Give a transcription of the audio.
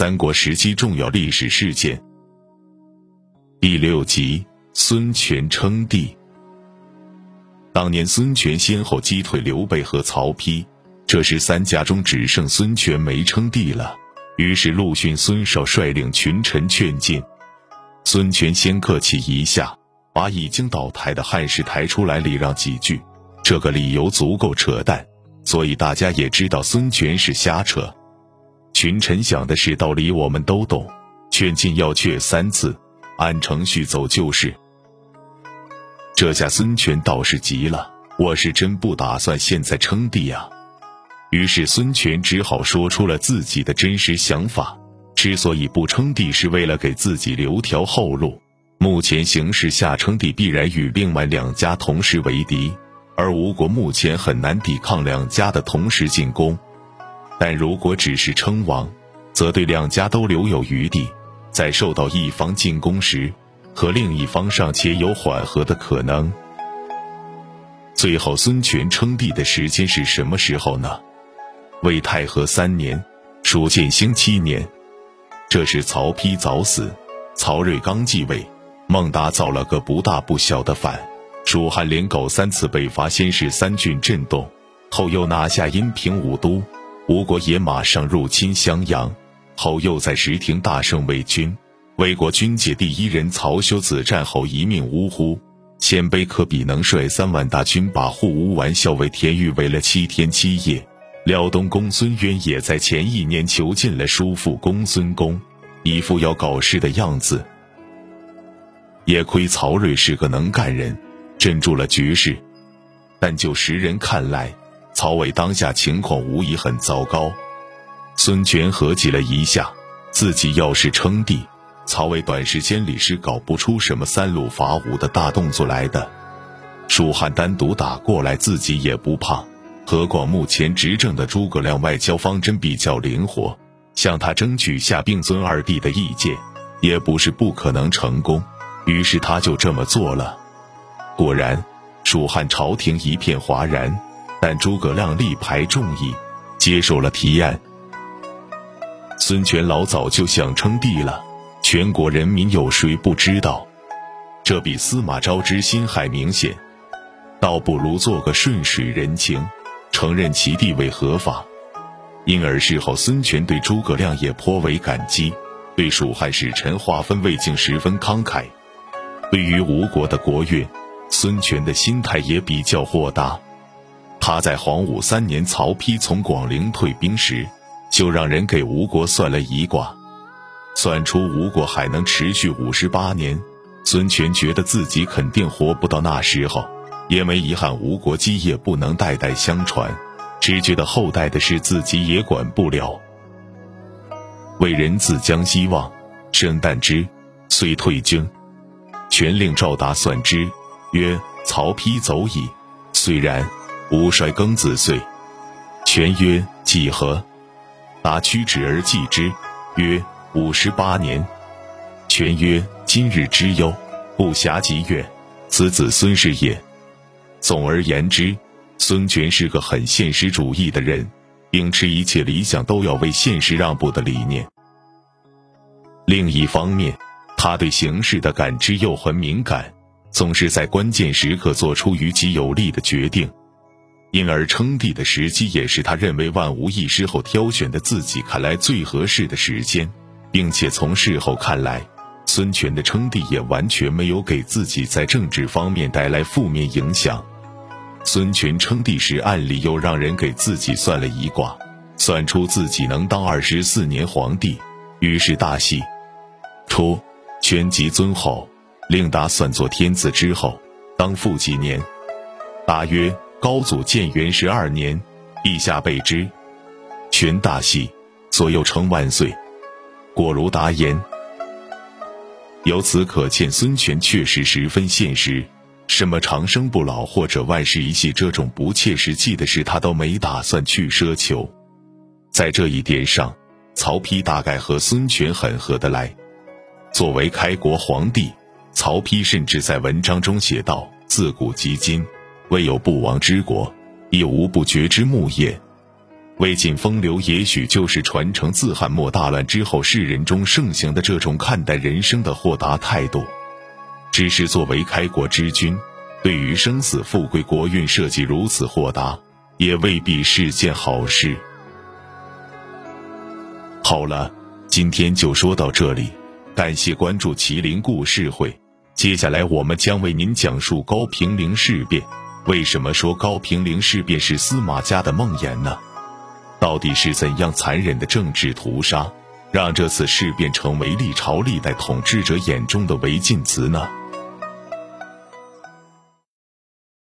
三国时期重要历史事件。第六集，孙权称帝。当年孙权先后击退刘备和曹丕，这时三家中只剩孙权没称帝了。于是陆逊、孙绍率领群臣劝进。孙权先客气一下，把已经倒台的汉室抬出来礼让几句。这个理由足够扯淡，所以大家也知道孙权是瞎扯。群臣想的是道理，我们都懂，劝进要劝三次。按程序走就是。这下孙权倒是急了，我是真不打算现在称帝啊。于是孙权只好说出了自己的真实想法：之所以不称帝，是为了给自己留条后路。目前形势下，称帝必然与另外两家同时为敌，而吴国目前很难抵抗两家的同时进攻。但如果只是称王，则对两家都留有余地。在受到一方进攻时，和另一方尚且有缓和的可能。最后，孙权称帝的时间是什么时候呢？魏太和三年，蜀建兴七年。这时曹丕早死，曹睿刚继位，孟达造了个不大不小的反，蜀汉连狗三次北伐，先是三郡震动，后又拿下阴平五都，吴国也马上入侵襄阳。后又在石亭大胜魏军，魏国军界第一人曹休子战后一命呜呼，鲜卑可比能率三万大军把护吴王校尉田豫围了七天七夜。辽东公孙渊也在前一年囚禁了叔父公孙恭，一副要搞事的样子。也亏曹睿是个能干人，镇住了局势。但就时人看来，曹魏当下情况无疑很糟糕。孙权合计了一下，自己要是称帝，曹魏短时间里是搞不出什么三路伐吴的大动作来的。蜀汉单独打过来，自己也不怕。何况目前执政的诸葛亮外交方针比较灵活，向他争取下并尊二帝的意见，也不是不可能成功。于是他就这么做了。果然，蜀汉朝廷一片哗然，但诸葛亮力排众议，接受了提案。孙权老早就想称帝了，全国人民有谁不知道？这比司马昭之心还明显。倒不如做个顺水人情，承认其地位合法。因而事后孙权对诸葛亮也颇为感激，对蜀汉使臣划分魏境十分慷慨。对于吴国的国运，孙权的心态也比较豁达。他在黄武三年，曹丕从广陵退兵时。就让人给吴国算了一卦，算出吴国还能持续五十八年。孙权觉得自己肯定活不到那时候，也没遗憾吴国基业不能代代相传，只觉得后代的事自己也管不了。为人自将希望，生旦之，遂退京。权令赵达算之，曰：“曹丕走矣。”虽然，吾率庚子岁。权曰：“几何？”答屈指而记之，曰：“五十八年。”权曰：“今日之忧，不暇及远，此子孙是也。”总而言之，孙权是个很现实主义的人，秉持一切理想都要为现实让步的理念。另一方面，他对形势的感知又很敏感，总是在关键时刻做出于己有利的决定。因而称帝的时机也是他认为万无一失后挑选的自己看来最合适的时间，并且从事后看来，孙权的称帝也完全没有给自己在政治方面带来负面影响。孙权称帝时，暗里又让人给自己算了一卦，算出自己能当二十四年皇帝，于是大喜。初，权即尊后，令达算作天子之后，当复几年？答曰。高祖建元十二年，陛下备之，权大喜，左右称万岁。果如达言。由此可见，孙权确实十分现实，什么长生不老或者万世一系这种不切实际的事，他都没打算去奢求。在这一点上，曹丕大概和孙权很合得来。作为开国皇帝，曹丕甚至在文章中写道：“自古及今。”未有不亡之国，亦无不绝之木业。魏晋风流也许就是传承自汉末大乱之后世人中盛行的这种看待人生的豁达态度。只是作为开国之君，对于生死富贵国运设计如此豁达，也未必是件好事。好了，今天就说到这里，感谢关注麒麟故事会。接下来我们将为您讲述高平陵事变。为什么说高平陵事变是司马家的梦魇呢？到底是怎样残忍的政治屠杀，让这次事变成为历朝历代统治者眼中的违禁词呢？